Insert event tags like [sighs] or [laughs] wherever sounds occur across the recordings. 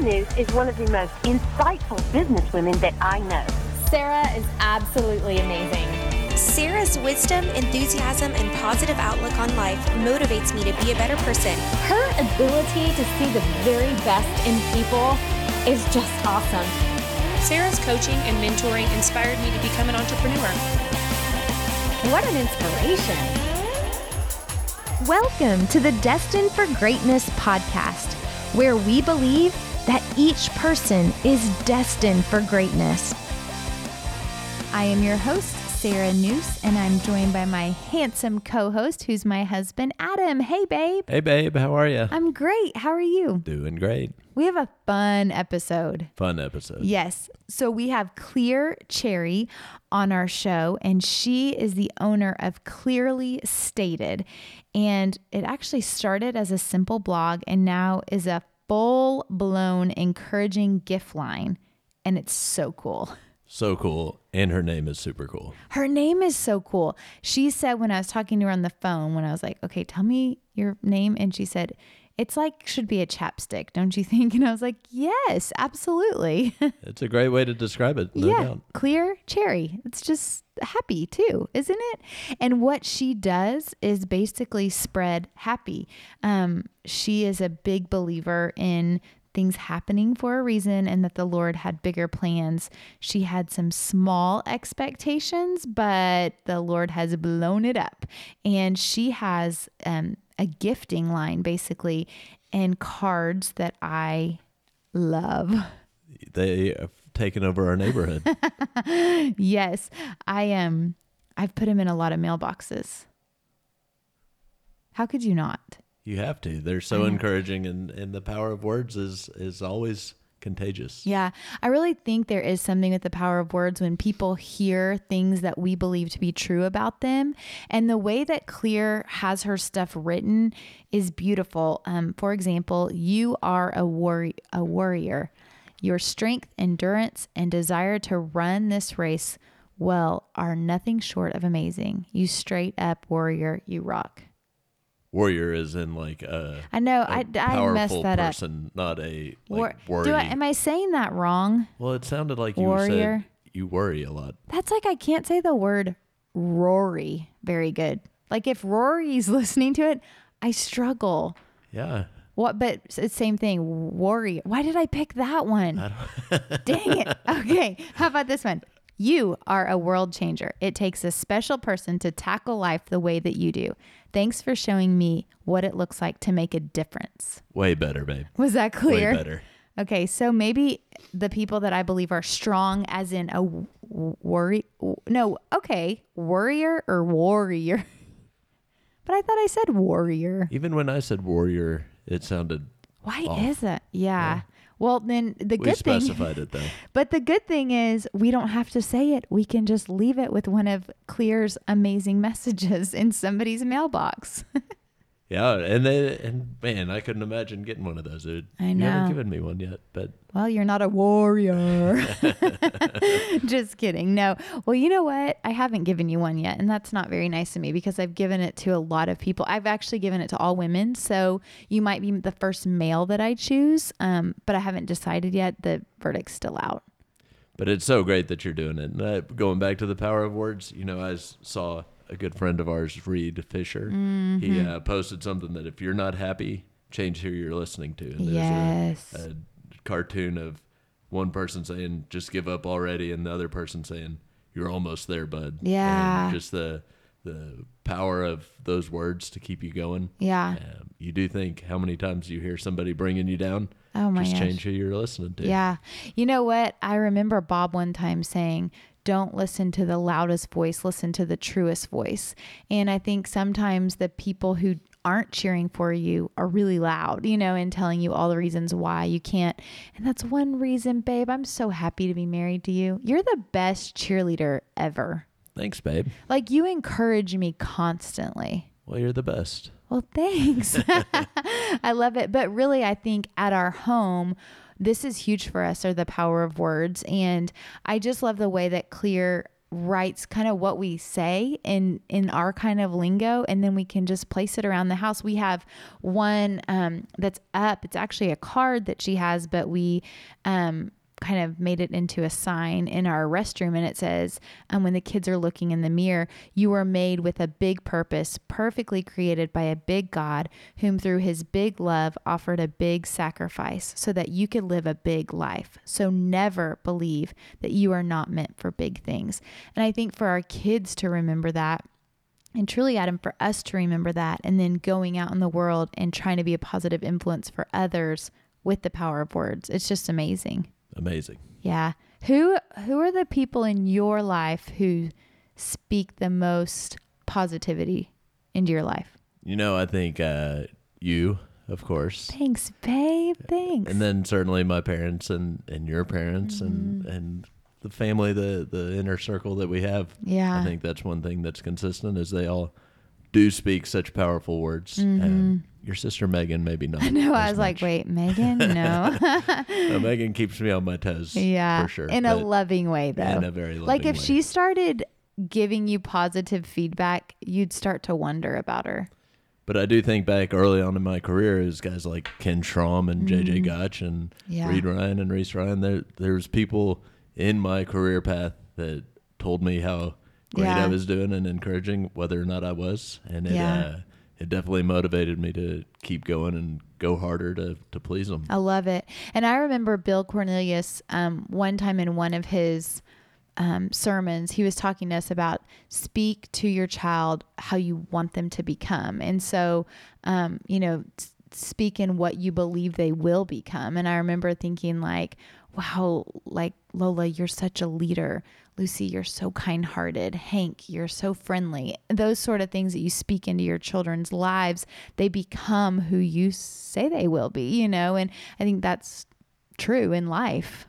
Sarah Noose is one of the most insightful businesswomen that I know. Sarah is absolutely amazing. Sarah's wisdom, enthusiasm, and positive outlook on life motivates me to be a better person. Her ability to see the very best in people is just awesome. Sarah's coaching and mentoring inspired me to become an entrepreneur. What an inspiration! Welcome to the Destined for Greatness podcast, where we believe that each person is destined for greatness. I am your host, Sarah Noose, and I'm joined by my handsome co host, who's my husband, Adam. Hey, babe. Hey, babe, how are you? I'm great. How are you? Doing great. We have a fun episode. Fun episode. Yes. So we have Clear Cherry on our show, and she is the owner of Clearly Stated. And it actually started as a simple blog and now is a full blown encouraging gift line. And it's so cool. So cool. And her name is super cool. Her name is so cool. She said when I was talking to her on the phone, when I was like, okay, tell me your name. And she said, it's like should be a chapstick, don't you think? [laughs] And I was like, yes, absolutely. [laughs] It's a great way to describe it. No yeah, doubt. clear cherry. It's just happy too, isn't it? And what she does is basically spread happy. Um, she is a big believer in things happening for a reason and that the Lord had bigger plans. She had some small expectations, but the Lord has blown it up. And she has um, a gifting line basically and cards that I love. They have taken over our neighborhood. [laughs] yes, I am. Um, I've put them in a lot of mailboxes. How could you not? you have to. They're so encouraging, and, and the power of words is, is always contagious. Yeah, I really think there is something with the power of words when people hear things that we believe to be true about them. And the way that Clear has her stuff written is beautiful. Um, for example, you are a, worry, a warrior. Your strength, endurance, and desire to run this race well are nothing short of amazing. You straight up warrior, you rock. Warrior is in like a. I know, a I- I powerful messed that up. person, not a like War- worry. Do I, am I saying that wrong? well, it sounded like you Warrior? said you worry a lot. That's like I can't say the word Rory very good. Like if Rory's [laughs] listening to it, I struggle. Yeah. What? But it's same thing. Warrior. Why did I pick that one? [laughs] Dang it. Okay. How about this one? You are a world changer. It takes a special person to tackle life the way that you do. Thanks for showing me what it looks like to make a difference. Way better, babe. Was that clear? Way better. Okay, so maybe the people that I believe are strong, as in a worry. No, okay, warrior or warrior. [laughs] But I thought I said warrior. Even when I said warrior, it sounded. Why off. is it? Yeah. Well, then the We good thing. We specified it though. [laughs] But the good thing is we don't have to say it. We can just leave it with one of Clear's amazing messages in somebody's mailbox. [laughs] Yeah, and they, and man, I couldn't imagine getting one of those. Dude. I You know. haven't given me one yet, but Well, you're not a warrior. [laughs] Just kidding. No. Well, you know what? I haven't given you one yet. And that's not very nice of me because I've given it to a lot of people. I've actually given it to all women. So you might be the first male that I choose. Um, but I haven't decided yet. The verdict's still out. but it's so great that you're doing it. And uh, going back to the power of words, you know, I saw a good friend of ours, Reed Fisher. Mm-hmm. He uh, posted something that if you're not happy, change who you're listening to. And there's Yes. a, a cartoon of one person saying, "Just give up already," and the other person saying, "You're almost there, bud." Yeah. And just the the power of those words to keep you going. Yeah. Um, you do think how many times you hear somebody bringing you down. Oh my Just gosh. change who you're listening to. Yeah. You know what? I remember Bob one time saying, don't listen to the loudest voice, listen to the truest voice. And I think sometimes the people who aren't cheering for you are really loud, you know, and telling you all the reasons why you can't. And that's one reason, babe, I'm so happy to be married to you. You're the best cheerleader ever. Thanks, babe. Like you encourage me constantly. Well, you're the best. Well, thanks. [laughs] I love it. But really, I think at our home, this is huge for us are the power of words. And I just love the way that Clear writes kind of what we say in in our kind of lingo and then we can just place it around the house we have one um, that's up it's actually a card that she has but we um, kind of made it into a sign in our restroom and it says um, when the kids are looking in the mirror you were made with a big purpose perfectly created by a big god whom through his big love offered a big sacrifice so that you could live a big life so never believe that you are not meant for big things and i think for our kids to remember that and truly, Adam, for us to remember that and then going out in the world and trying to be a positive influence for others with the power of words. It's just amazing. Amazing. Yeah. Who who are the people in your life who speak the most positivity into your life? You know, I think uh, you, of course. Thanks, babe. Thanks. And then certainly my parents and, and your parents Mm-hmm. and, and the family, the, the inner circle that we have. Yeah. I think that's one thing that's consistent is they all do speak such powerful words. Mm-hmm. And your sister Megan, maybe not. no, [laughs] I as was like, wait, Megan? [laughs] No. Uh, Megan keeps me on my toes. yeah. For sure. In a loving way, though. in a very loving way. like if way. she started giving you positive feedback, you'd start to wonder about her. But I do think back early on in my career is guys like Ken Schramm and JJ Gotch and Mm-hmm. Yeah. Reed Ryan and Reese Ryan. There there was people in my career path that told me how great Yeah. I was doing and encouraging whether or not I was. And it Yeah. uh, it definitely motivated me to keep going and go harder to, to please them. I love it. And I remember Bill Cornelius um, one time in one of his um, sermons, he was talking to us about speak to your child how you want them to become. And so, um, you know, speak in what you believe they will become. And I remember thinking, like, wow, like Lola, you're such a leader. Lucy, you're so kind hearted. Hank, you're so friendly. Those sort of things that you speak into your children's lives, they become who you say they will be, you know? And I think that's true in life.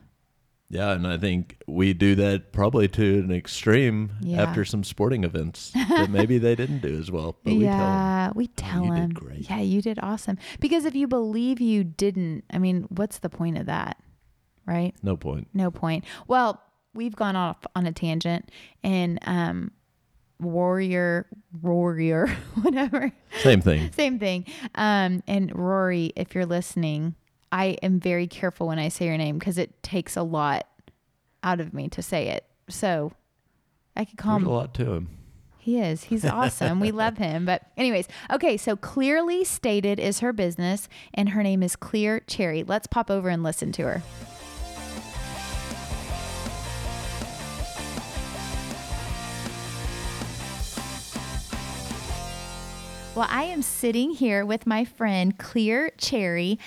Yeah, and I think we do that probably to an extreme Yeah. after some sporting events that maybe they didn't do as well. But we tell 'em, yeah, we oh, tell you did them. great." Yeah, you did awesome. Because if you believe you didn't, I mean, what's the point of that? Right? no point. No point. Well, we've gone off on a tangent and um warrior warrior [laughs] whatever Same thing. [laughs] same thing um and rory if you're listening i am very careful when i say your name because it takes a lot out of me to say it so i could call There's him a lot to him. he is. He's awesome. we love [laughs] him. But, anyways, okay. So, Clearly Stated is her business, and her name is Clear Cherry. Let's pop over and listen to her. Well, I am sitting here with my friend Clear Cherry,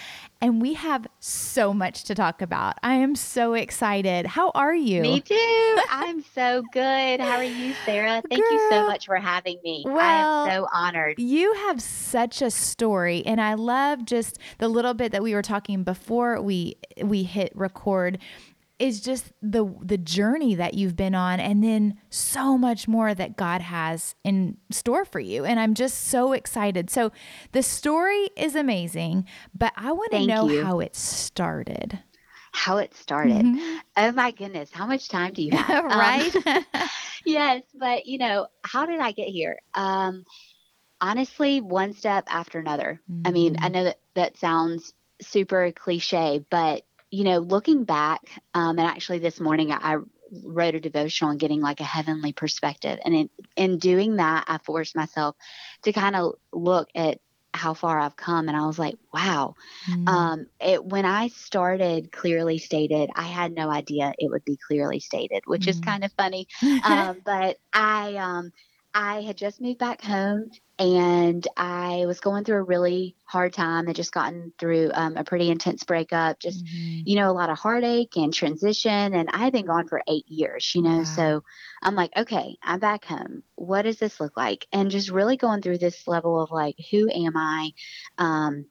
and we have so much to talk about. I am so excited. How are you? Me too. [laughs] I'm so good. How are you, Sarah? Thank you so much for having me. Well, I am so honored. You have such a story, and I love just the little bit that we were talking before we we hit record. Is just the the journey that you've been on, and then so much more that God has in store for you. And I'm just so excited. So the story is amazing, but I want to know you. how it started. How it started. Mm-hmm. Oh my goodness. How much time do you have? [laughs] Um, right? [laughs] yes, but you know, how did I get here? Um, honestly, one step after another. I mean, Mm-hmm. I know that that sounds super cliche, but you know, looking back, um, and actually this morning I, I wrote a devotional on getting like a heavenly perspective, and in in doing that, I forced myself to kind of look at how far I've come, and I was like, wow. Mm-hmm. Um, it, when I started clearly stated, I had no idea it would be clearly stated, which is Mm. kind of funny. [laughs] um, but I, um, I had just moved back home and I was going through a really hard time. I just gotten through um, a pretty intense breakup, just, Mm-hmm. you know, a lot of heartache and transition. And I had been gone for eight years, you know, Wow. so I'm like, okay, I'm back home. What does this look like? And just really going through this level of like, who am I? Um,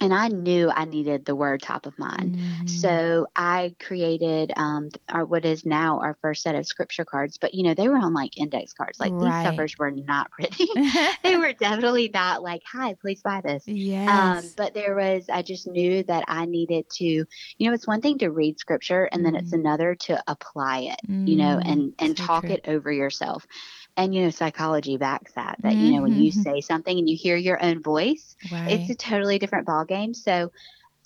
and I knew I needed the word top of mind. Mm-hmm. So I created um, our what is now our first set of scripture cards, but you know they were on like index cards. Like Right. these suffers were not [laughs] pretty. [laughs] they were definitely not like, "Hi, please buy this." yes. Um, but there was, I just knew that I needed to, you know, it's one thing to read scripture and then it's another to apply it, you know, Mm, and, and so talk true. it over yourself. And, you know, psychology backs that, that, you know, when you Mhm. say something and you hear your own voice, right. it's a totally different ballgame. So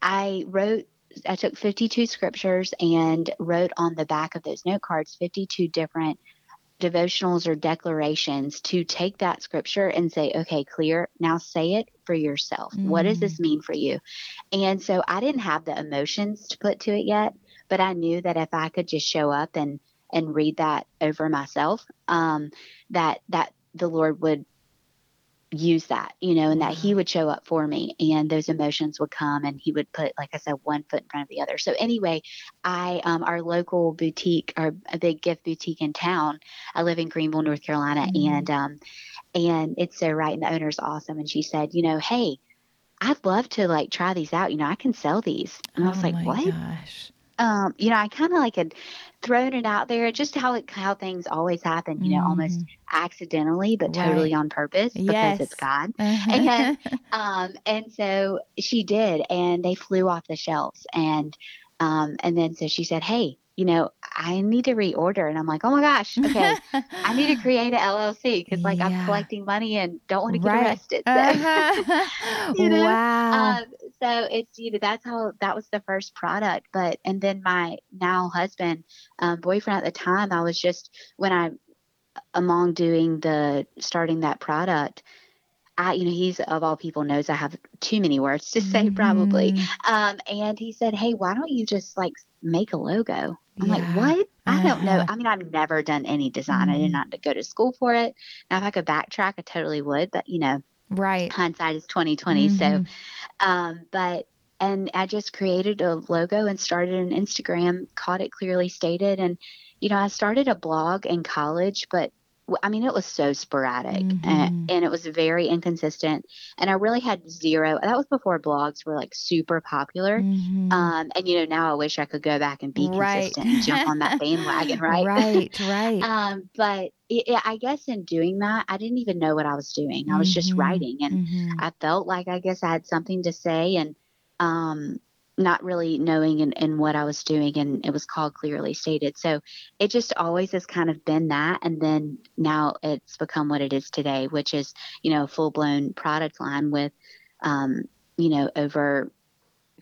I wrote, I took 52 scriptures and wrote on the back of those note cards 52 different devotionals or declarations to take that scripture and say, okay, clear, now say it for yourself. What does this mean for you? And so I didn't have the emotions to put to it yet, but I knew that if I could just show up and and read that over myself, um, that that the Lord would use that, you know, and that He would show up for me, and those emotions would come, and He would put, like I said, one foot in front of the other. So anyway, I um, our local boutique, our a big gift boutique in town. I live in Greenville, North Carolina, and um, and it's so right, and the owner's awesome, and she said, you know, hey. I'd love to like try these out. You know, I can sell these. And I was oh like, my what? gosh. Um, you know, I kind of like had thrown it out there, just how it, how things always happen, you know, almost accidentally, but totally Mm-hmm. On purpose because it's Yes. God. Uh-huh. And [laughs] um, and so she did, and they flew off the shelves, and um, and then so she said, hey, you know, I need to reorder, and I'm like, oh my gosh, okay, I need to [laughs] create a LLC because like I'm collecting money and don't want to get Right. arrested. [laughs] So, Uh-huh. [laughs] you know, wow. um, so it's you know that's how that was the first product but and then my now husband um, boyfriend at the time i was just when i among doing the starting that product i you know he's of all people knows i have too many words to say probably Mhm. um, and he said hey why don't you just like make a logo i'm like what i don't know Uh-huh. i mean i've never done any design i did Mhm. not go to school for it now if i could backtrack i totally would but you know right. hindsight is 2020 so Mhm. um, but and I just created a logo and started an Instagram, caught it clearly stated, and you know I started a blog in college, but I mean it was so sporadic Mhm. and, and it was very inconsistent, and I really had zero. That was before blogs were like super popular. Mhm. Um, and you know now I wish I could go back and be Right. consistent and jump on that [laughs] bandwagon, right? Right, right. [laughs] um, but it, I guess in doing that, I didn't even know what I was doing. I was just Mhm. writing, and Mhm. I felt like I guess I had something to say and um not really knowing in, in what I was doing and it was called clearly stated. So it just always has kind of been that and then now it's become what it is today, which is, you know, full blown product line with um, you know, over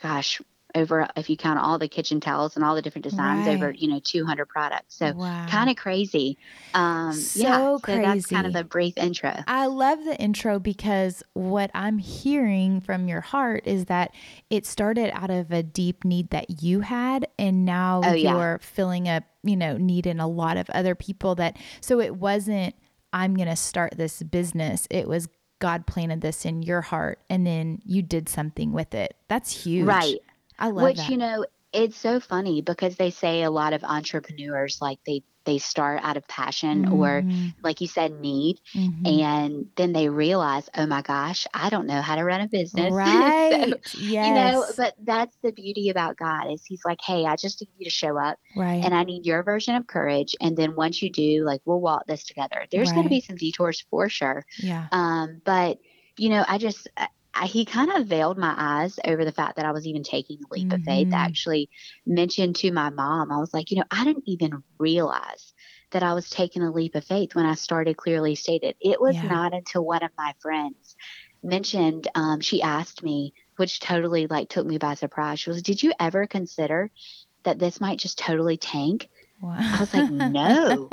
gosh, over if you count all the kitchen towels and all the different designs over, you know, 200 products. So Wow. kind of crazy. Um yeah, So so that's kind of crazy. a brief intro. I love the intro because what I'm hearing from your heart is that it started out of a deep need that you had and now Oh, you're filling a, you know, need in a lot of other people that so it wasn't I'm going to start this business. It was God planted this in your heart and then you did something with it. That's huge. Right. I love Which that. you know, it's so funny because they say a lot of entrepreneurs like they they start out of passion or Mhm, like you said need mhm. and then they realize, "Oh my gosh, I don't know how to run a business." [laughs] So, Right. yes. you know, but that's the beauty about God is he's like, "Hey, I just need you to show up right. and I need your version of courage and then once you do, like we'll walk this together." There's going to be some detours for sure. yeah. Um, but you know, I just I, he kind of veiled my eyes over the fact that I was even taking a leap of faith. I actually mentioned to my mom, I was like, you know, I didn't even realize that I was taking a leap of faith when I started clearly stated. It was Yeah. not until one of my friends mentioned, um, she asked me, which totally like took me by surprise. She was, "Did you ever consider that this might just totally tank?" Wow. I was like, "No."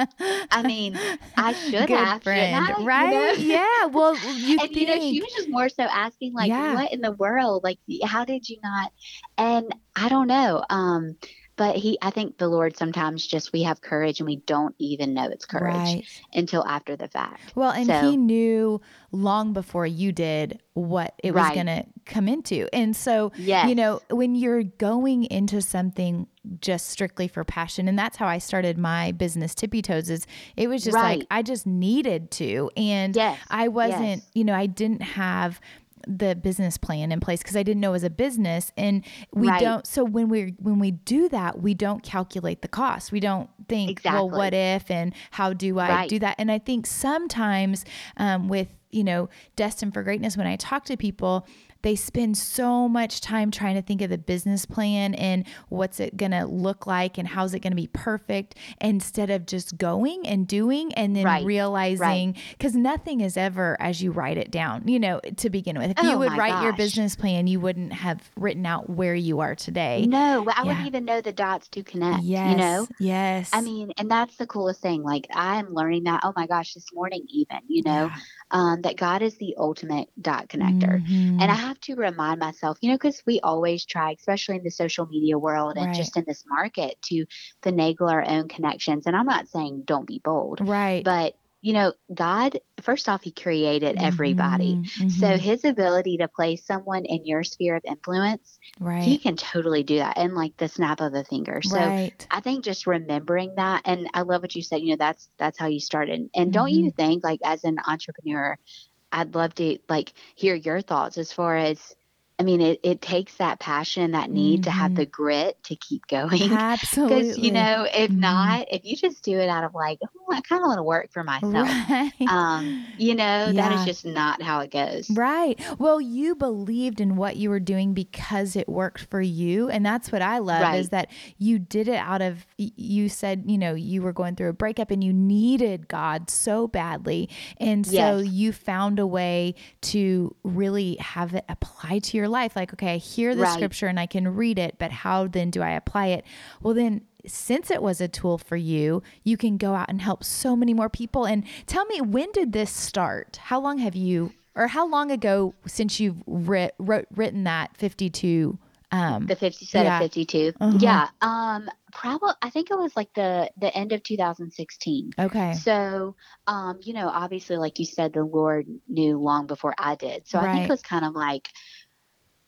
I mean, I [laughs] should Good have, friend, I? You right? know? Yeah. Well, [laughs] you and think you know she was just more so asking like Yeah. what in the world like how did you not and i don't know um but he i think the lord sometimes just we have courage and we don't even know it's courage right. until after the fact Well, and So- he knew long before you did what it was going to come into. And so, yes you know, when you're going into something just strictly for passion, and that's how I started my business, Tippy Toes, is it was just like I just needed to. And Yes, I wasn't, yes. you know, I didn't have the business plan in place because I didn't know it was a business and we Right. don't so when we when we do that we don't calculate the cost we don't think well what if and how do I Right. do that and I think sometimes um, with you know destined for greatness when I talk to people they spend so much time trying to think of the business plan and what's it going to look like and how's it going to be perfect instead of just going and doing and then Right. realizing because nothing is ever as you write it down you know to begin with if you Oh would my write your business plan you wouldn't have written out where you are today No, I Yeah. wouldn't even know the dots to connect. yes You know, yes I mean, and that's the coolest thing. Like I'm learning that. Oh my gosh, this morning even. You know, um, that God is the ultimate dot connector. Mhm. And I have to remind myself, you know, because we always try, especially in the social media world and Right. just in this market, to finagle our own connections. And I'm not saying don't be bold, right but you know, God, first off, He created everybody. Mhm, So. His ability to place someone in your sphere of influence, right He can totally do that in like the snap of a finger. So right I think just remembering that, and I love what you said. You know, that's that's how you started. And don't you think, like, as an entrepreneur, I'd love to like hear your thoughts as far as, I mean, it, it takes that passion, that need to have Mhm. the grit to keep going. [laughs] absolutely Because you know, if Mhm. not, if you just do it out of like, oh, I kind of want to work for myself, right [laughs] um, you know, that Yeah. is just not how it goes. Right. Well, you believed in what you were doing because it worked for you. And that's what I love is that you did it out of, you said, you know, you were going through a breakup and you needed God so badly. And so Yes. you found a way to really have it apply to your life. Like, okay, I hear the Right. scripture and I can read it, but how then do I apply it? Well, then since it was a tool for you, you can go out and help so many more people. And tell me, when did this start? How long have you, or how long ago since you've writ, wrote, written that 52? Um, The fifty set Yeah. of fifty Uh-huh. Yeah. Um. Probably. I think it was like the the end of 2016. okay. So, um, you know, obviously, like you said, the Lord knew long before I did. So I think it was kind of like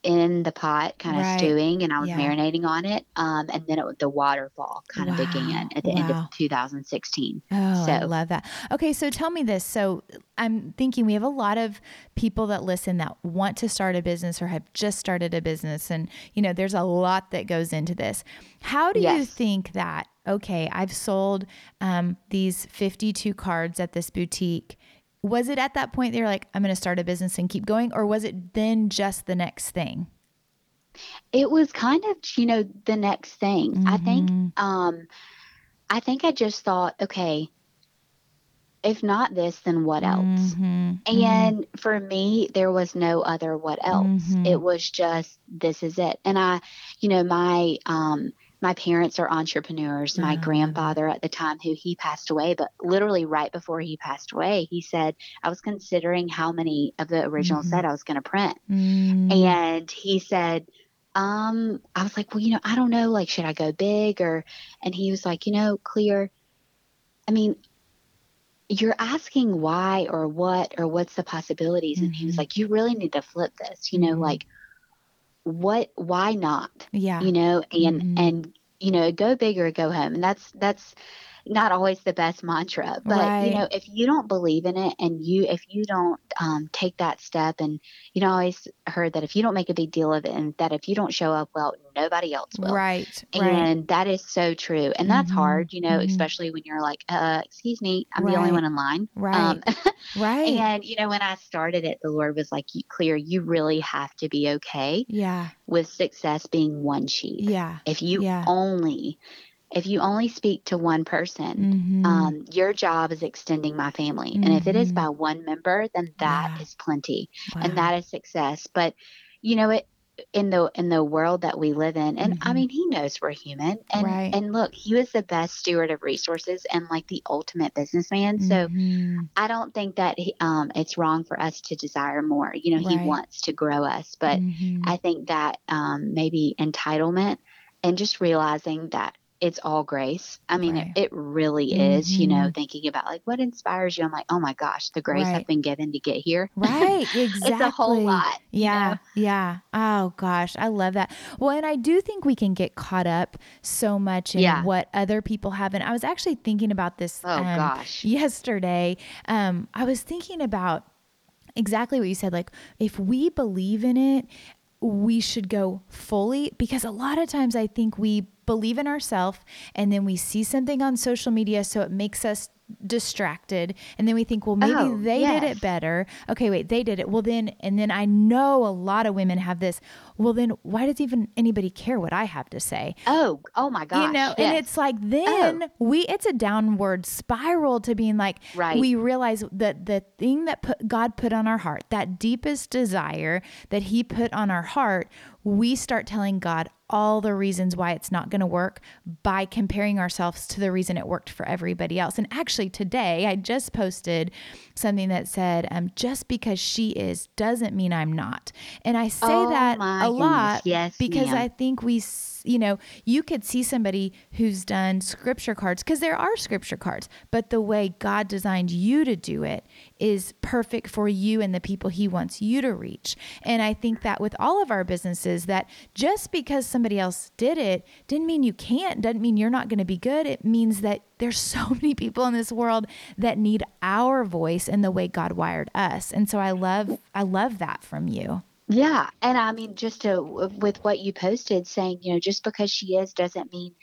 in the pot, kind of Right. stewing, and I was Yeah. marinating on it. Um, and then it, the waterfall kind of Wow. began at the end of 2016. Oh, I So- love that. Okay, so tell me this. So I'm thinking we have a lot of people that listen that want to start a business or have just started a business. And, you know, there's a lot that goes into this. How do you think that, okay, I've sold um, these 52 cards at this boutique. Was it at that point they were like, I'm going to start a business and keep going? Or was it then just the next thing? It was kind of, you know, the next thing. I think, Mhm. um, I think I just thought, okay, if not this, then what else? Mhm, And for me, there was no other what else. Mhm. It was just this is it. And I, you know, my um my parents are entrepreneurs. My Ah. grandfather at the time who he passed away, but literally right before he passed away, he said, I was considering how many of the original Mhm. set I was going to print. mhm. And he said, um, I was like, well, you know, I don't know, like, should I go big or, and he was like, you know, clear. I mean, you're asking why or what or what's the possibilities. And he was Mhm. like, you really need to flip this, you know, Mhm. like, what, why not? yeah. You know, and, Mhm. and, you know, go big or go home. And that's, that's, not always the best mantra but Right. you know if you don't believe in it and you if you don't um, take that step and you know I always heard that if you don't make a big deal of it and that if you don't show up well nobody else will Right. Right. and that is so true and that's Mhm, hard you know mhm. especially when you're like uh excuse me i'm the only one in line Right. um, [laughs] right. and you know when i started it the lord was like clear you really have to be okay yeah. with success being one sheep Yeah. if you Yeah. only if you only speak to one person Mhm. um, your job is extending my family. And if it is Mhm. by one member, then that is Yeah. plenty and that is success. But you know, it in the in the world that we live in, and I Mhm. mean, he knows we're human. And Right. and look, he was the best steward of resources and like the ultimate businessman. So Mhm. I don't think that he, um, it's wrong for us to desire more. You know, he wants to grow us, but Mhm. I think that um, maybe entitlement and just realizing that it's all grace. I mean, Right. it, it really is, you know, Mhm. thinking about like what inspires you. I'm like, oh my gosh, the grace Right. I've been given to get here. Right, exactly. [laughs] It's a whole lot. you Yeah, know? yeah. Oh gosh, I love that. Well, and I do think we can get caught up so much in Yeah. what other people have. And I was actually thinking about this Oh, um, gosh. yesterday. Um, I was thinking about exactly what you said. Like, if we believe in it, we should go fully because a lot of times I think we believe in ourselves and then we see something on social media so it makes us distracted and then we think well maybe Oh, they did it better. Okay wait they did it. Well then and then i know a lot of women have this well then why does even anybody care what i have to say? Oh, oh my gosh. you know and it's like then oh. we it's a downward spiral to being like Right. we realize that the thing that put god put on our heart that deepest desire that he put on our heart we start telling god all the reasons why it's not going to work by comparing ourselves to the reason it worked for everybody else. And actually today i just posted something that said um, just because she is doesn't mean i'm not. And i say Oh that a lot Yes, because ma'am. i think we you know you could see somebody who's done scripture cards because there are scripture cards but the way god designed you to do it is perfect for you and the people he wants you to reach. And i think that with all of our businesses that just because somebody else did it didn't mean you can't doesn't mean you're not going to be good. It means that there's so [laughs] many people in this world that need our voice and the way god wired us and so i love i love that from you Yeah, and I mean, just to with what you posted, saying you know, just because she is doesn't mean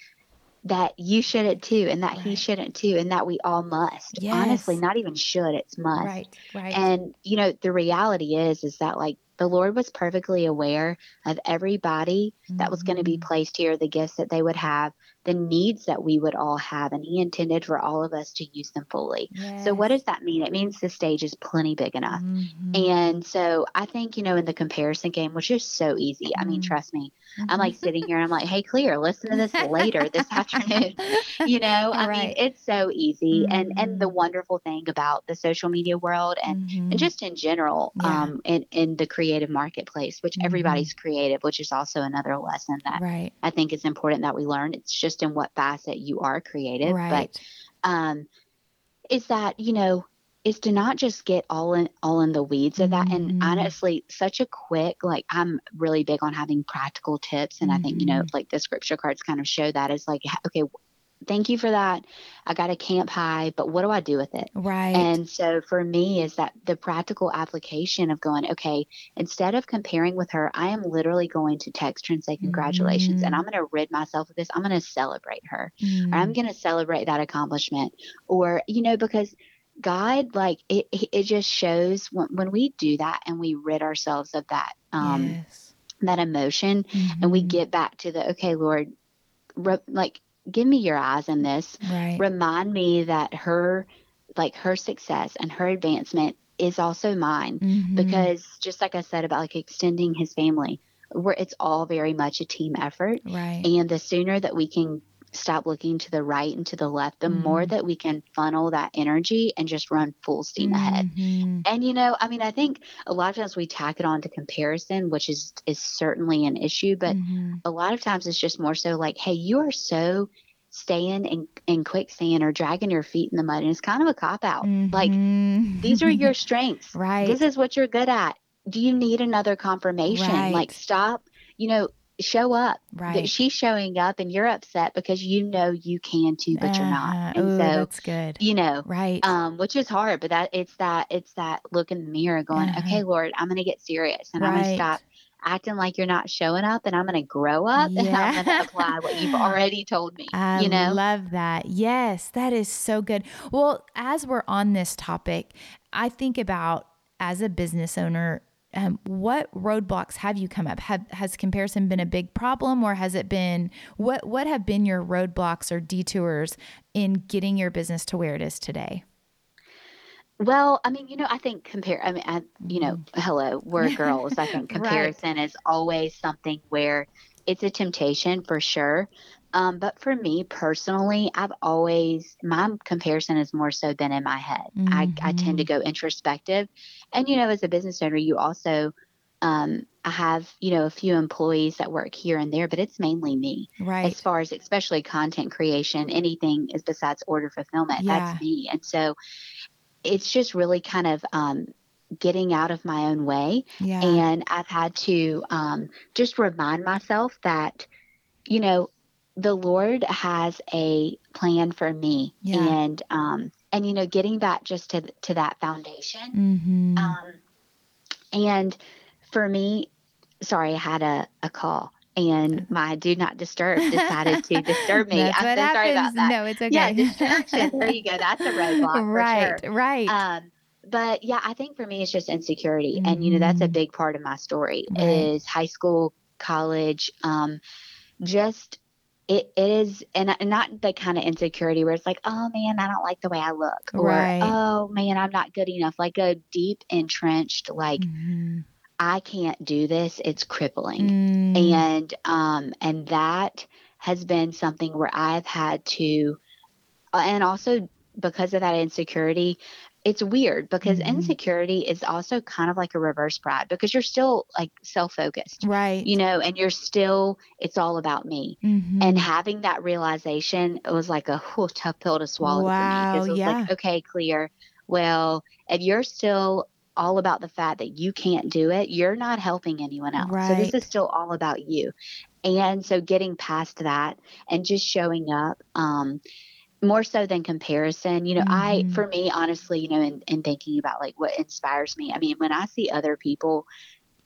that you shouldn't too, and that he shouldn't too, and that we all must. Honestly, not even should, it's must. right right And you know, the reality is, is that like the Lord was perfectly aware of everybody that was going to Mm-hmm. be placed here, the gifts that they would have, the needs that we would all have, and He intended for all of us to use them fully. So, what does that mean? It means the stage is plenty big enough. Mhm. And so I think, you know, in the comparison game, which is so easy, I mean, trust me, I'm Mm-hmm. like sitting here and I'm like, hey, Clear, listen to this later this afternoon. [laughs] [laughs] You know, I mean, it's so easy. And and the Mhm. wonderful thing about the social media world and, and just in general, Yeah. um, in, in the creative marketplace, which everybody's creative, which is also another lesson that right I think is important that we learn. It's just in what facet you are creative. right But um, is that you know is to not just get all in all in the weeds of that and Mhm. honestly such a quick like i'm really big on having practical tips and i think you know Mhm. like the scripture cards kind of show that is like okay thank you for that i got a camp high but what do i do with it right and so for me is that the practical application of going, okay, instead of comparing with her, I am literally going to text her and say congratulations and Mhm. I'm going to rid myself of this. I'm going to celebrate her Mm. or I'm going to celebrate that accomplishment or, you know, because God, like it, it just shows when, when we do that and we rid ourselves of that, um, yes. that emotion and we Mhm. get back to the, okay, Lord, re- like give me your eyes in this. Right. Remind me that her like her success and her advancement is also mine Mhm. because just like i said about like extending his family where it's all very much a team effort. Right. And the sooner that we can stop looking to the right and to the left the more Mhm. that we can funnel that energy and just run full steam ahead Mhm. and you know i mean i think a lot of times we tack it on to comparison which is is certainly an issue but Mhm. a lot of times it's just more so like, hey, you are so staying in, in quicksand or dragging your feet in the mud. And it's kind of a cop out. Like, Mhm. these are your [laughs] strengths. right This is what you're good at. Do you need another confirmation? Right. Like, stop, you know, show up. That right She's showing up and you're upset because you know you can too, but you're Uh-huh. not. And Ooh, so, that's good you know, right um, which is hard, but that it's that it's that look in the mirror going, Uh-huh. okay, Lord, I'm going to get serious and I'm going to stop acting like you're not showing up and I'm going to grow up and I'm going to apply what you've [laughs] already told me. I you know, love that. Yes, that is so good. Well, as we're on this topic, I think about as a business owner, um, what roadblocks have you come up? Have, has comparison been a big problem, or has it been what? What have been your roadblocks or detours in getting your business to where it is today? well, I mean, you know, I think compare. I mean, I, you know, hello, we're girls. I [laughs] think Right. comparison is always something where it's a temptation for sure. Um, but for me personally, I've always my comparison has more so been in my head. I, I tend to Mm-hmm. go introspective, and you know, as a business owner, you also um, I have you know a few employees that work here and there, but it's mainly me Right. as far as especially content creation. Anything is besides order fulfillment. Yeah. That's me, and so it's just really kind of um, getting out of my own way. yeah. And I've had to um, just remind myself that, you know, the Lord has a plan for me. Yeah. And, um, and, you know, getting back just to, to that foundation, mm-hmm. um, And for me, sorry, I had a, a call and my do not disturb decided to disturb [laughs] me. I'm what so sorry about happens. that. No, it's okay. Yeah, [laughs] distraction. there you go. That's a roadblock. for right, sure. right. Um, but yeah, I think for me, it's just insecurity. And, you know, that's a Mhm. big part of my story Right. is high school, college, um, just it, it is, and, not the kind of insecurity where it's like, oh man, I don't like the way I look, or Right. oh man, I'm not good enough. Like a deep entrenched, like Mhm. I can't do this. It's crippling Mm. and um and that has been something where I've had to and also because of that insecurity it's weird because Mhm. insecurity is also kind of like a reverse pride because you're still like self-focused right. you know and you're still it's all about me Mhm. and having that realization it was like a whew, tough pill to swallow for me Wow, it was yeah. like okay clear well if you're still all about the fact that you can't do it you're not helping anyone else Right. so this is still all about you and so getting past that and just showing up um more so than comparison you know i Mhm. for me honestly you know in, in thinking about like what inspires me i mean when i see other people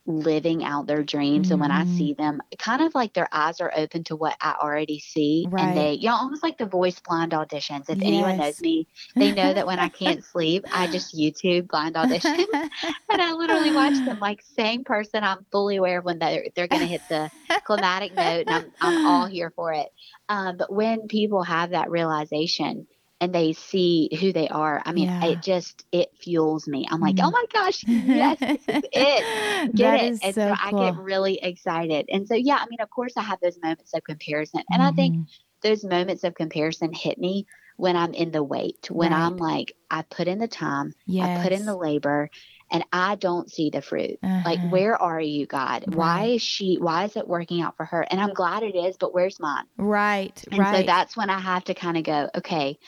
living out their dreams and when i Mhm. see them kind of like their eyes are open to what i already see Right. and they you know almost like the voice blind auditions if anyone knows me they know that when i can't sleep i [laughs] just youtube blind auditions [laughs] and I literally watch them like same person. I'm fully aware of when they're they're going to hit the climatic note, and I'm I'm all [laughs] here for it. Um, but when people have that realization and they see who they are, I mean, Yeah. it just it fuels me. I'm like, Mhm. oh my gosh, yes, [laughs] it. Get it? and so so I get really excited. And so yeah, I mean, of course, I have those moments of comparison, and I think Mhm. those moments of comparison hit me when I'm in the wait, when Right. I'm like, I put in the time, I put in the labor, and I don't see the fruit. Like, Uh-huh. where are you, God? Why is she, why is it working out for her? And I'm glad it is, but where's mine? Right, And right. so that's when I have to kind of go, okay,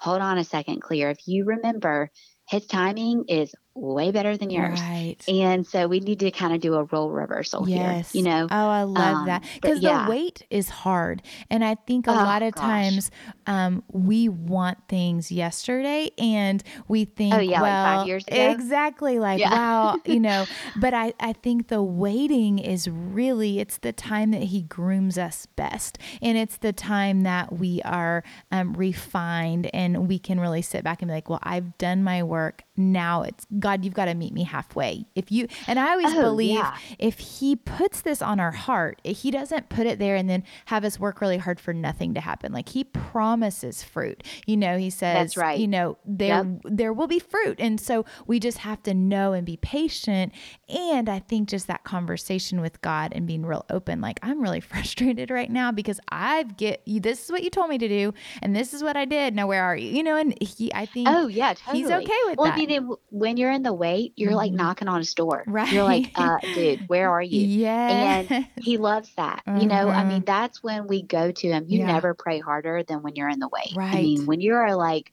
hold on a second, Clear. If you remember, his timing is way better than yours. Right. And so we need to kind of do a role reversal Yes. here, you know? Oh, I love that Um, but because yeah. the wait is hard, and I think a Oh, lot of gosh. times um, we want things yesterday, and we think, Oh, yeah, like well, five years ago? exactly, like Yeah. wow, [laughs] you know. But I, I think the waiting is really it's the time that He grooms us best, and it's the time that we are um, refined, and we can really sit back and be like, well, I've done my work. Now it's God. You've got to meet me halfway. If you and I always Oh, believe yeah. if he puts this on our heart, eh, he doesn't put it there and then have us work really hard for nothing to happen. Like he promises fruit. You know, he says, That's right. you know, there Yep. there will be fruit. And so we just have to know and be patient. And I think just that conversation with God and being real open, like I'm really [laughs] frustrated right now because I've get you this is what you told me to do and this is what I did. Now where are you? You know, and he I think Oh yeah, totally. he's okay with well, that. I mean, when you're in the wait, you're like Mhm. knocking on his door. Right. You're like, uh, dude, where are you? yeah. And [laughs] he loves that. You know, I Uh-huh. mean, that's when we go to him. You Yeah. never pray harder than when you're in the wait. I mean, when you're like,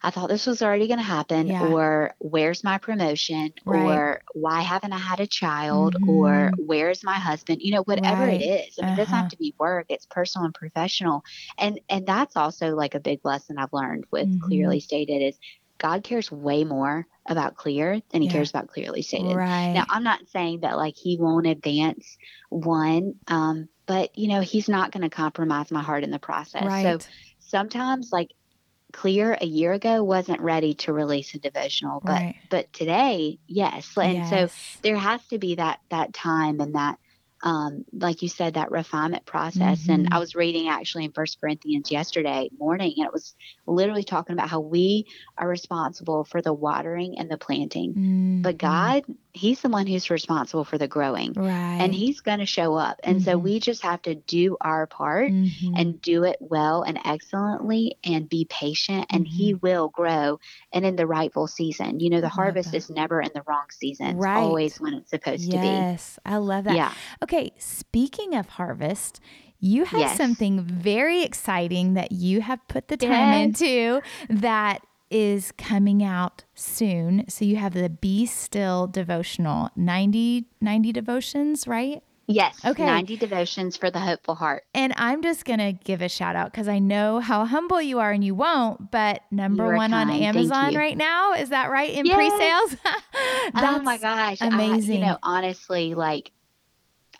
I thought this was already going to happen, Yeah. or where's my promotion, Right. or why haven't I had a child, or Mhm. where's my husband? You know, whatever Right. it is. I mean, it doesn't Uh-huh. have to be work; it's personal and professional. And and that's also like a big lesson I've learned with Mhm. clearly stated is God cares way more about clear than he Yeah. cares about clearly stated. Right. Now, I'm not saying that like he won't advance one, um, but you know, he's not going to compromise my heart in the process. right. So sometimes, like Clear a year ago wasn't ready to release a devotional, but Right. but today, yes. And so there has to be that that time and that um like you said that refinement process and Mhm. i was reading actually in first corinthians yesterday morning and it was literally talking about how we are responsible for the watering and the planting but Mhm. god he's the one who's responsible for the growing right. and he's going to show up and so Mhm. we just have to do our part Mhm. and do it well and excellently and be patient and he Mm-hmm. will grow and in the rightful season you know the harvest that. is never in the wrong season it's Right. always when it's supposed yes, to be. Yes, I love that. yeah Okay, speaking of harvest, you have Yes. something very exciting that you have put the time Yes. into that is coming out soon. So you have the Be Still devotional, 90, 90 devotions, right? Yes. Okay. 90 devotions for the hopeful heart. And I'm just going to give a shout out because I know how humble you are and you won't, but number one on kind. Thank Amazon right now. Is that right? In Yes. pre sales? [laughs] oh my gosh. I- amazing. you know, honestly, like,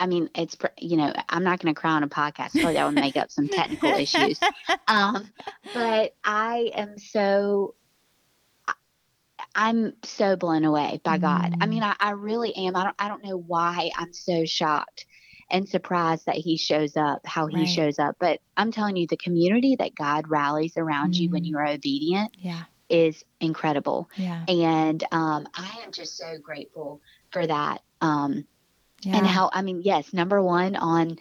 I mean, it's, you know, I'm not going to cry on a podcast. Probably that would make up some technical issues. [laughs] Um, but I am so, I'm so blown away by God. I Mm. mean, I, I really am. I don't, I don't know why I'm so shocked and surprised that he shows up, how he Right. shows up. But I'm telling you, the community that God rallies around you when Mm. you are obedient Yeah. is incredible. Yeah. And um, I am just so grateful for that. Um, Yeah. and how I mean, yes, number one on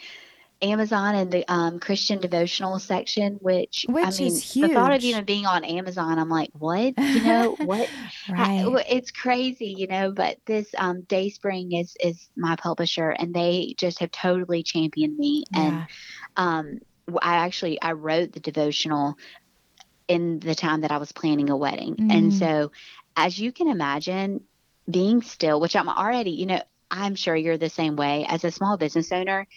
Amazon and the um, Christian devotional section, which, I Which mean, is the thought of even being on Amazon, I'm like, what? [laughs] You know, what? Right. w- it's crazy, you know. But this um, Dayspring is is my publisher, and they just have totally championed me. And yeah. um, w- I actually I wrote the devotional in the time that I was planning a wedding, and Mm. so as you can imagine, being still, which I'm already, you know, I'm sure you're the same way as a small business owner.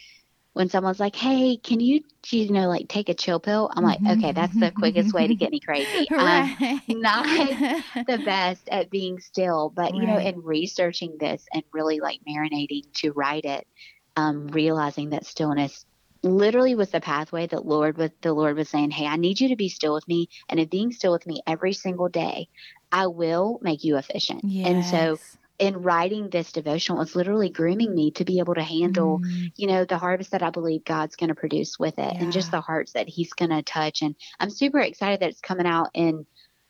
When someone's like, "Hey, can you, you know, like take a chill pill?" I'm like, mm-hmm, "Okay, that's the mm-hmm, quickest way to mm-hmm. get me crazy." [laughs] I'm [laughs] not [laughs] the best at being still, but you know, in researching this and really like marinating to write it, um, realizing that stillness literally was the pathway that Lord was the Lord was saying, Hey, I need you to be still with me. And in being still with me every single day, I will make you efficient. And so Yes. In writing this devotional, it's literally grooming me to be able to handle, Mm. you know, the harvest that I believe God's going to produce with it and just the hearts that he's going to touch. And I'm super excited that it's coming out in,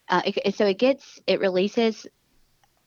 uh, it, so it gets, it releases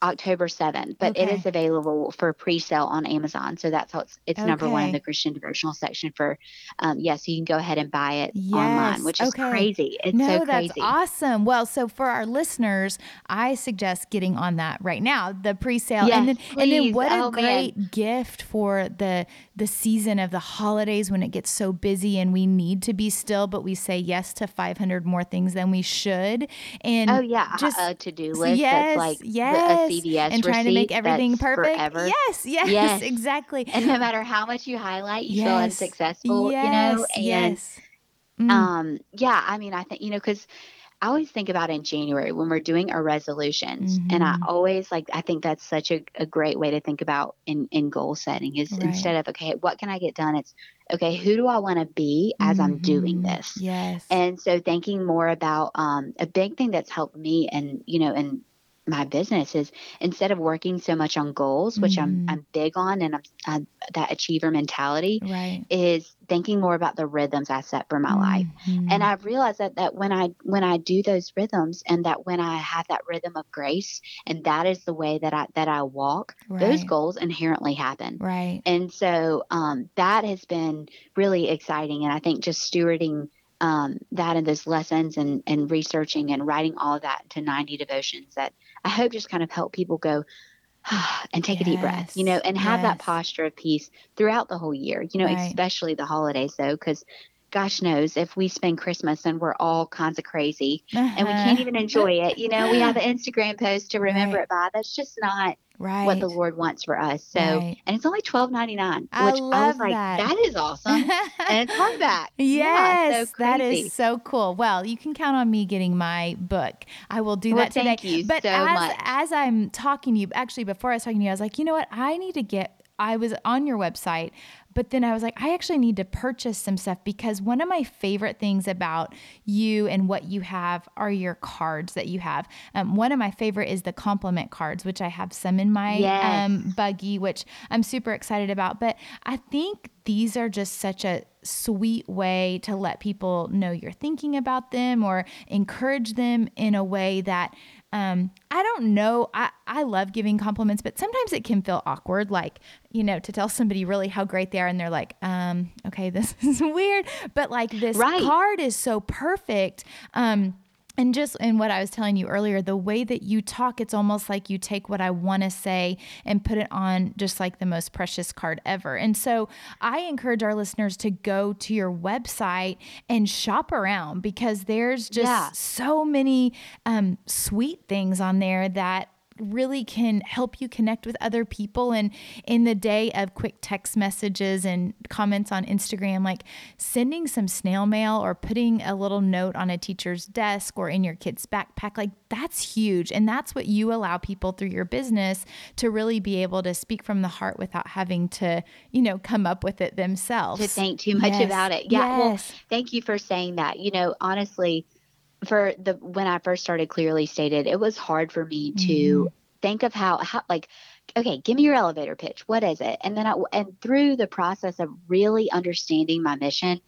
October 7th, but it Okay. is available for pre-sale on Amazon. So that's how it's, it's number one in the Christian devotional section for, um, yeah, so you can go ahead and buy it Yes, online, which is okay. crazy. It's no, so crazy. that's awesome. Well, so for our listeners, I suggest getting on that right now, the pre-sale, Yes, and then and then what a Oh, man. great gift for the the season of the holidays when it gets so busy and we need to be still, but we say yes to 500 more things than we should. And Oh yeah, just a to-do list yes, that's like yes, a CVS and trying to make everything perfect. forever. Yes, yes, Yes. [laughs] exactly. And no matter how much you highlight, you feel Yes, unsuccessful, yes, you know? And yes. Mm. um yeah, I mean, I think you know cuz I always think about in January when we're doing our resolutions and I Mhm. always like I think that's such a, a great way to think about in in goal setting is Right. instead of okay, what can I get done? It's okay, who do I want to be as I'm doing Mhm. this? Yes. And so thinking more about um, a big thing that's helped me and, you know, in my business is instead of working so much on goals, which Mhm. I'm, I'm big on and I'm, I'm that achiever mentality right. is thinking more about the rhythms I set for my life. Mhm. And I've realized that, that when I when I do those rhythms and that when I have that rhythm of grace and that is the way that I that I walk, those goals inherently happen. Right. And so um, that has been really exciting. And I think just stewarding um, that and those lessons and, and researching and writing all of that into 90 devotions that I hope just kind of help people go [sighs] and take a deep breath, you know, and have that posture of peace throughout the whole year, you know, Right. especially the holidays though, because gosh knows if we spend Christmas and we're all kinds of crazy and we can't Uh-huh. even enjoy it, you know, we have [laughs] an Instagram post to remember Right. it by. That's just not right. what the Lord wants for us. So, Right. and it's only twelve ninety nine, which I I, was like, that. that is awesome, and it's [laughs] hardback. Yes, yeah, so that is so cool. Well, you can count on me getting my book. I will do Well, that today. thank you but so as much. as I'm talking to you, actually before I was talking to you, I was like, you know what? I need to get I was on your website, but then I was like, I actually need to purchase some stuff because one of my favorite things about you and what you have are your cards that you have. Um, one of my favorite is the compliment cards, which I have some in my Yes. um, buggy, which I'm super excited about. But I think these are just such a sweet way to let people know you're thinking about them or encourage them in a way that um, I don't know. I, I love giving compliments, but sometimes it can feel awkward, like, you know, to tell somebody really how great they are and they're like, um, okay, [laughs] this is weird. But like this Right. card is so perfect. Um, and just in what I was telling you earlier, the way that you talk, it's almost like you take what I want to say and put it on just like the most precious card ever. And so I encourage our listeners to go to your website and shop around because there's just Yeah. so many um, sweet things on there that really can help you connect with other people and in the day of quick text messages and comments on Instagram like sending some snail mail or putting a little note on a teacher's desk or in your kid's backpack like that's huge and that's what you allow people through your business to really be able to speak from the heart without having to you know come up with it themselves to think too much Yes. about it. Yeah. Well, thank you for saying that. You know, honestly, for the when I first started clearly stated, it was hard for me to Mm-hmm. think of how how like okay, give me your elevator pitch. What is it? And then I and through the process of really understanding my mission,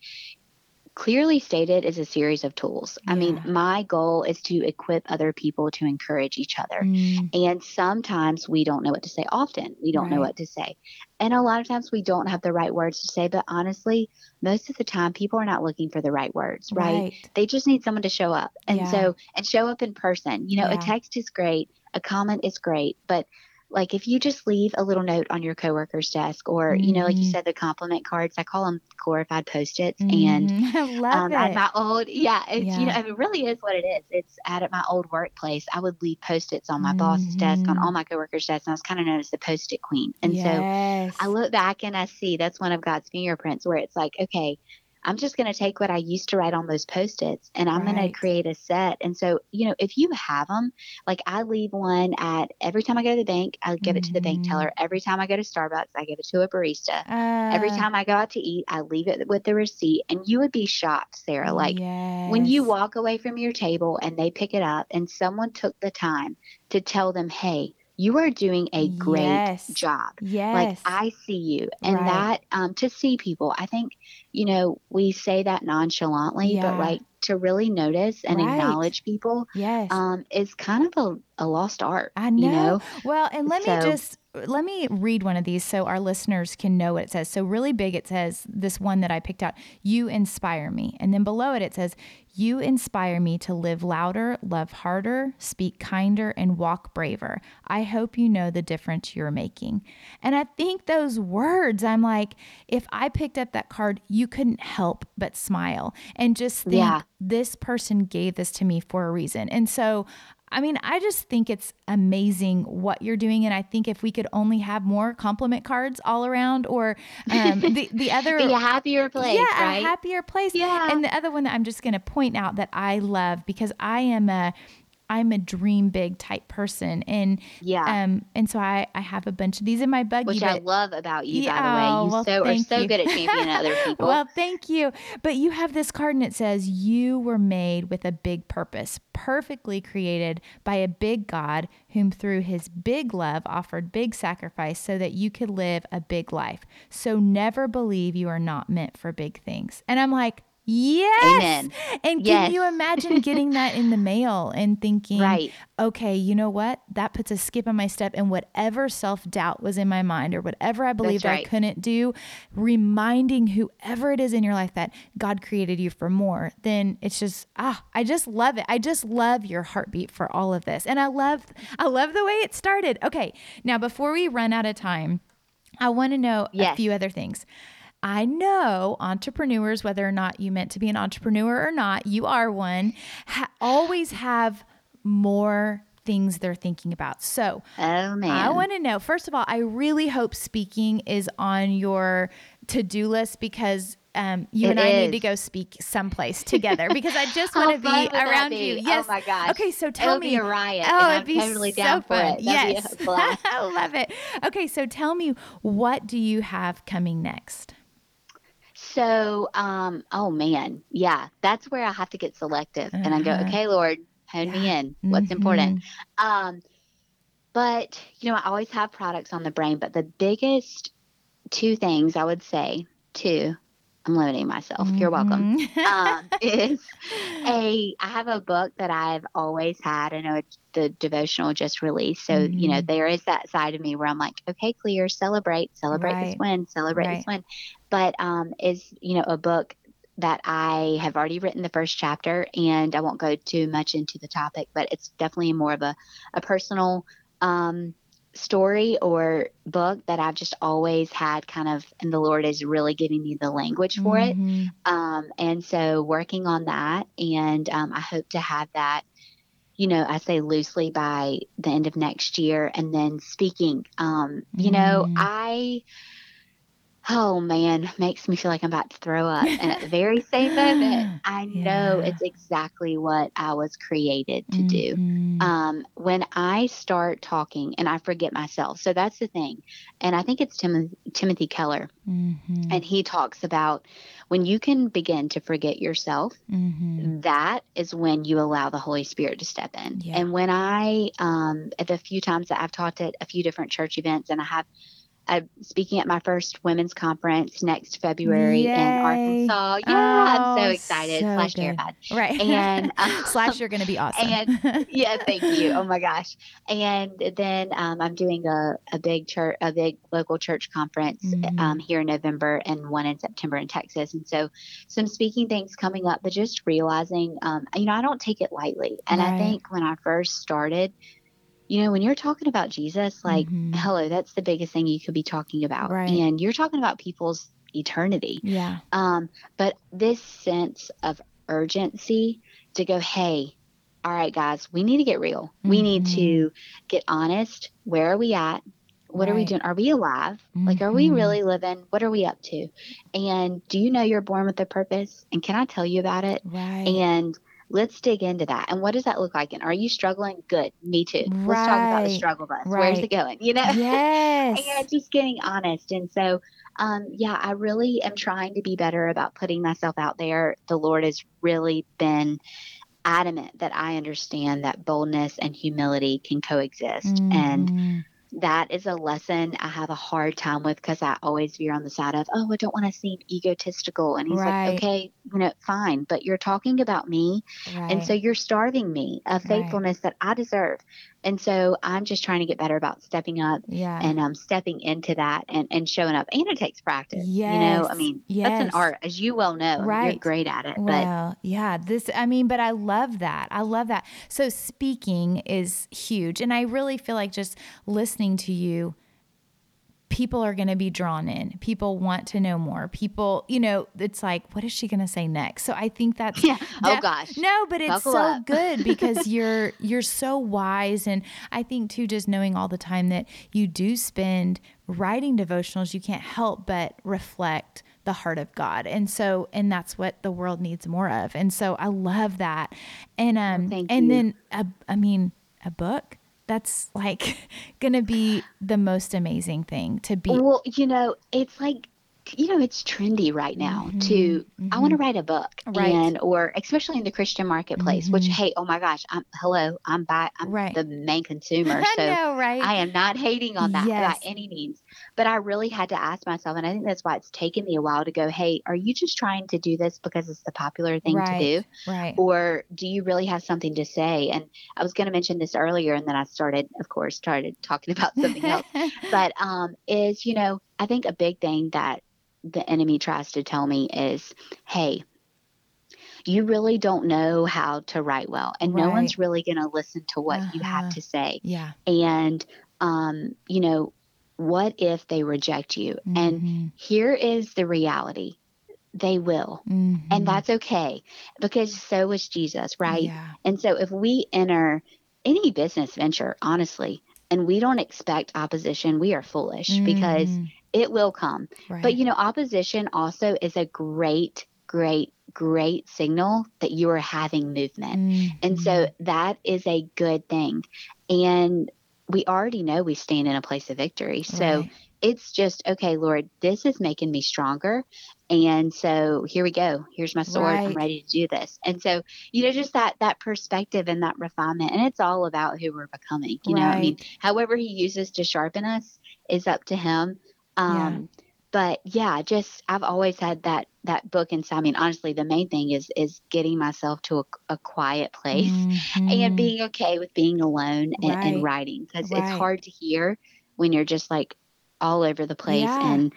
clearly stated is a series of tools. I mean, my goal is to equip other people to encourage each other. Mm, And sometimes we don't know what to say. Often we don't know what to say. And a lot of times we don't have the right words to say. But honestly, most of the time people are not looking for the right words, right? right They just need someone to show up. And Yeah. so, and show up in person. You know, Yeah. a text is great, a comment is great. But like if you just leave a little note on your coworker's desk or, you know, like you Mhm. said, the compliment cards, I call them glorified post its. And. [laughs] I love um, it at my old yeah it's you know I mean, it really is what it is it's at, at my old workplace i would leave post-its on my boss's desk on Mhm. all my coworkers desks and i was kind of known as the post-it queen and so i look back and i see that's one of god's fingerprints where it's like okay i'm just going to take what i used to write on those post-its and i'm going to create a set and so you know if you have them like i leave one at every time i go to the bank i give it to the bank Mhm. teller every time i go to starbucks i give it to a barista Every Uh, time I go out to eat, I leave it with the receipt. And you would be shocked, Sarah. Like when you walk away from your table and they pick it up and someone took the time to tell them, hey, you are doing a great Yes. job. yes Like I see you. And Right. that um, to see people, I think, you know, we say that nonchalantly, Yeah. but like to really notice and Right. acknowledge people yes um, is kind of a, a lost art. I know. You know? Well, and let me just let me read one of these so our listeners can know what it says. So really big it says this one that I picked out, you inspire me. And then below it it says you inspire me to live louder, love harder, speak kinder and walk braver. I hope you know the difference you're making. And I think those words I'm like if I picked up that card, you couldn't help but smile and just think Yeah. this person gave this to me for a reason. And so I mean, I just think it's amazing what you're doing, and I think if we could only have more compliment cards all around, or um, the [laughs] the other, a happier place, yeah, right? a happier place. Yeah. And the other one that I'm just going to point out that I love because I am a I'm a dream big type person, and Yeah. um, and so I I have a bunch of these in my buggy, Which I love about you, by Yeah, the way. You well, so are so you. good at championing other [laughs] people. Well, thank you. But you have this card and it says, You were made with a big purpose, perfectly created by a big God, whom through his big love offered big sacrifice so that you could live a big life. So never believe you are not meant for big things. And I'm like, Yes. Amen. And Yes. can you imagine getting that in the mail and thinking, Right. okay, you know what? That puts a skip in my step. And whatever self doubt was in my mind or whatever I believed I couldn't do, reminding whoever it is in your life that God created you for more, then it's just, ah, I just love it. I just love your heartbeat for all of this. And I love, I love the way it started. Okay. Now, before we run out of time, I want to know a few other things. I know entrepreneurs, whether or not you meant to be an entrepreneur or not, you are one, ha- always have more things they're thinking about. So oh man. I want to know, first of all, I really hope speaking is on your to do list because. Um, you It and I need to go speak someplace together because I just [laughs] want to be around be? you. Oh Yes. my gosh. Okay, so tell It'll me. be a riot, Oh, it'd I'm be totally so down for fun. it. That'd yes. [laughs] I love it. Okay, so tell me, what do you have coming next? So, um, oh man, yeah, that's where I have to get selective, and I go, Uh-huh. okay, Lord, hone me in. What's important? Um, but you know, I always have products on the brain, but the biggest two things I would say, two, I'm limiting myself. You're welcome. Mhm. um, [laughs] is a I have a book that I've always had. I know it's the devotional just released, so you know Mhm. there is that side of me where I'm like, okay, clear, celebrate, celebrate this Right. win, celebrate Right. this win. But um, is you know a book that I have already written the first chapter, and I won't go too much into the topic, but it's definitely more of a a personal um story or book that I've just always had kind of, and the Lord is really giving me the language for it. Mhm. Um, and so working on that, and um, I hope to have that you know, I say loosely by the end of next year, and then speaking. Um, you know, I oh man, makes me feel like I'm about to throw up. And at the very same moment, [laughs] I know it's exactly what I was created to do. Mhm. Um, when I start talking and I forget myself, so that's the thing. And I think it's Tim- Timothy Keller, Mhm. and he talks about when you can begin to forget yourself, Mhm. that is when you allow the Holy Spirit to step in. Yeah. And when I, um, at the few times that I've taught at a few different church events, and I have, I'm speaking at my first women's conference next February Yay. in Arkansas. Yeah, I'm so Oh, excited so slash good. terrified. Right. And, [laughs] um, slash, you're going to be awesome. and- [laughs] Yeah, thank you. Oh my gosh. And then um, I'm doing a, a big church, a big local church conference Mhm. um, here in November and one in September in Texas. And so some speaking things coming up, but just realizing, um, you know, I don't take it lightly. And I think when I first started, you know, when you're talking about Jesus, like, Mhm. hello, that's the biggest thing you could be talking about. Right. And you're talking about people's eternity. yeah. Um, but this sense of urgency to go, hey, all right, guys, we need to get real. We need to get honest. Where are we at? What are we Mm-hmm. Doing? Are we alive? Like, are we Mhm. really living? What are we up to? And do you know you're born with a purpose? And can I tell you about it? Right. And let's dig into that. And what does that look like? And are you struggling? Good. Me too. Let's talk about the struggle bus. Where's it going? You know? [laughs] yes. and just getting honest. And so, um, yeah, I really am trying to be better about putting myself out there. The Lord has really been adamant that I understand that boldness and humility can coexist. And Mhm. That is a lesson I have a hard time with because I always veer on the side of, oh, I don't want to seem egotistical. And he's Right. like, okay, you know, fine, but you're talking about me. right. And so you're starving me of Right. faithfulness that I deserve. And so I'm just trying to get better about stepping up yeah. and um, stepping into that and, and showing up. And it takes practice. You know, I Yes, mean, that's an art, as you well know. You're Right. great at it. But Well, yeah, this, I mean, but I love that. I love that. So, speaking is huge. And I really feel like just listening to you, people are going to be drawn in. People want to know more. People, you know, it's like, what is she going to say next? So, I think that's, [laughs] Yeah. Oh, gosh. No, but it's Buckle so up. [laughs] good because you're, you're so wise. And I think too, just knowing all the time that you do spend writing devotionals, you can't help but reflect the heart of God. And so, and that's what the world needs more of. And so I love that. And, um, and you. then, I mean, a book that's like [laughs] gonna be the most amazing thing to be. well, you know, it's like, you know, it's trendy right now to, I want to write a book. Mm-hmm. Right. Mm-hmm. And, or especially in the Christian marketplace, which, hey, oh my gosh, I'm, hello, I'm by, I'm Right. the main consumer. [laughs] I So know, right? I am not hating on that Yes. by any means. But I really had to ask myself, and I think that's why it's taken me a while to go, hey, are you just trying to do this because it's the popular thing right. to do? Right. Or do you really have something to say? And I was going to mention this earlier, and then I started, of course, started talking [laughs] about something else. [laughs] But um, is, you know, I think a big thing that the enemy tries to tell me is, hey, you really don't know how to write well, and no one's really going to listen to what you Uh-huh. have to say yeah. and um, you know what if they reject you and Mhm. here is the reality they will Mhm. and that's okay because so was jesus right Yeah. and so if we enter any business venture honestly and we don't expect opposition we are foolish because Mhm. it will come right. but you know opposition also is a great great great signal that you are having movement and so that is a good thing. And we already know we stand in a place of victory. So Right. it's just, okay, Lord, this is making me stronger. And so here we go. Here's my sword. I'm ready to do this. And so, you know, just that that perspective and that refinement. And it's all about who we're becoming. You know, I mean, however he uses to sharpen us is up to him. Yeah. Um, But yeah, just I've always had that that book inside me. And honestly, the main thing is is getting myself to a, a quiet place Mhm. and being okay with being alone and, Right. and writing because Right. it's hard to hear when you're just like all over the place Yeah. and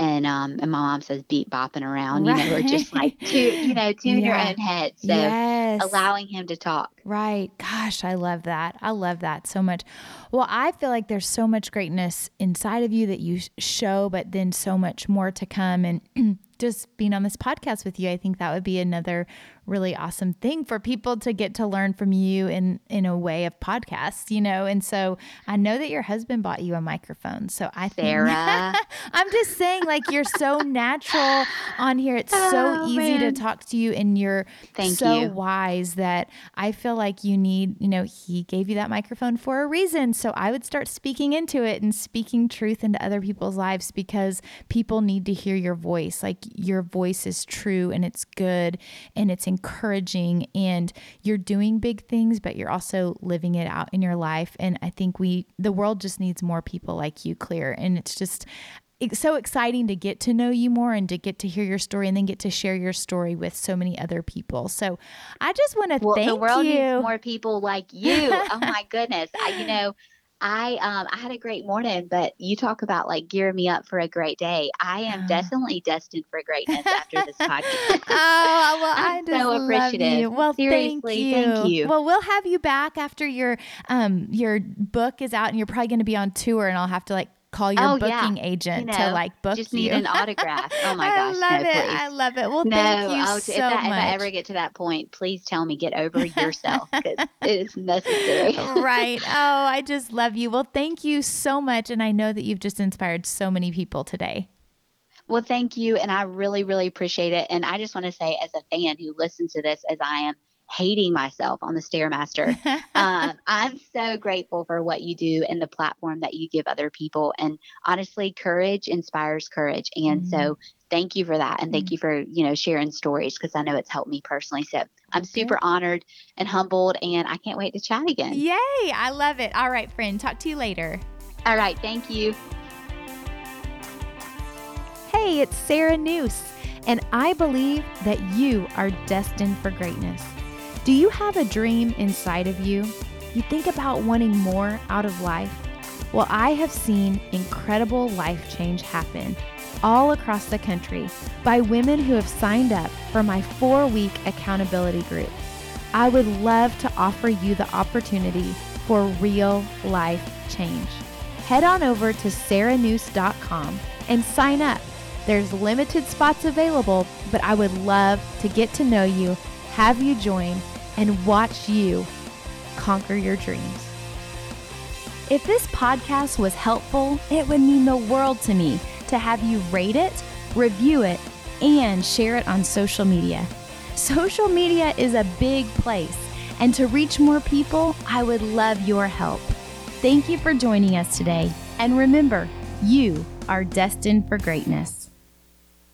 and um and my mom says beat bopping around you know or just like Right. to you know to in your own head so yes. allowing him to talk Right. Gosh, I love that. I love that so much. Well, I feel like there's so much greatness inside of you that you show, but then so much more to come. And [clears throat] just being on this podcast with you, I think that would be another really awesome thing for people to get to learn from you in in a way of podcasts, you know. And so I know that your husband bought you a microphone. So I think [laughs] Sarah. I'm just saying like you're so natural on here. It's so Oh, easy to talk to you and you're Thank so you. wise that I feel like you need, you know, he gave you that microphone for a reason. So I would start speaking into it and speaking truth into other people's lives because people need to hear your voice. Like your voice is true and it's good and it's encouraging and you're doing big things, but you're also living it out in your life. And I think we, the world just needs more people like you, Clear. And it's just, it's so exciting to get to know you more and to get to hear your story and then get to share your story with so many other people. So I just want to Well, thank the world you. needs more people like you. oh my goodness. I, you know, I um I had a great morning, but you talk about like gearing me up for a great day. I am Ah. definitely destined for greatness after this [laughs] podcast. oh well, I I'm just so love appreciative. you. Well, Seriously, thank you. thank you. Well, we'll have you back after your um your book is out, and you're probably going to be on tour, and I'll have to like call your Oh, yeah. booking agent You to like book just you. need an [laughs] autograph. Oh my gosh. I love no, it. please. I love it. Well, no, thank you oh, so if, that, much. if I ever get to that point, please tell me get over [laughs] yourself because it is necessary. right. [laughs] Oh, I just love you. Well, thank you so much. And I know that you've just inspired so many people today. Well, thank you. And I really, really appreciate it. And I just want to say, as a fan who listens to this, as I am hating myself on the Stairmaster, um, [laughs] I'm so grateful for what you do and the platform that you give other people. And honestly, courage inspires courage. And so thank you for that. And thank you for, you know, sharing stories because I know it's helped me personally. So I'm super honored and humbled. And I can't wait to chat again. Yay. I love it. All right, friend. Talk to you later. All right. Thank you. Hey, it's Sarah Noose, and I believe that you are destined for greatness. Do you have a dream inside of you? You think about wanting more out of life? Well, I have seen incredible life change happen all across the country by women who have signed up for my four week accountability group. I would love to offer you the opportunity for real life change. Head on over to sarahnoose.com and sign up. There's limited spots available, but I would love to get to know you, have you join, and watch you conquer your dreams. If this podcast was helpful, it would mean the world to me to have you rate it, review it, and share it on social media. Social media is a big place, and to reach more people, I would love your help. Thank you for joining us today, and remember, you are destined for greatness.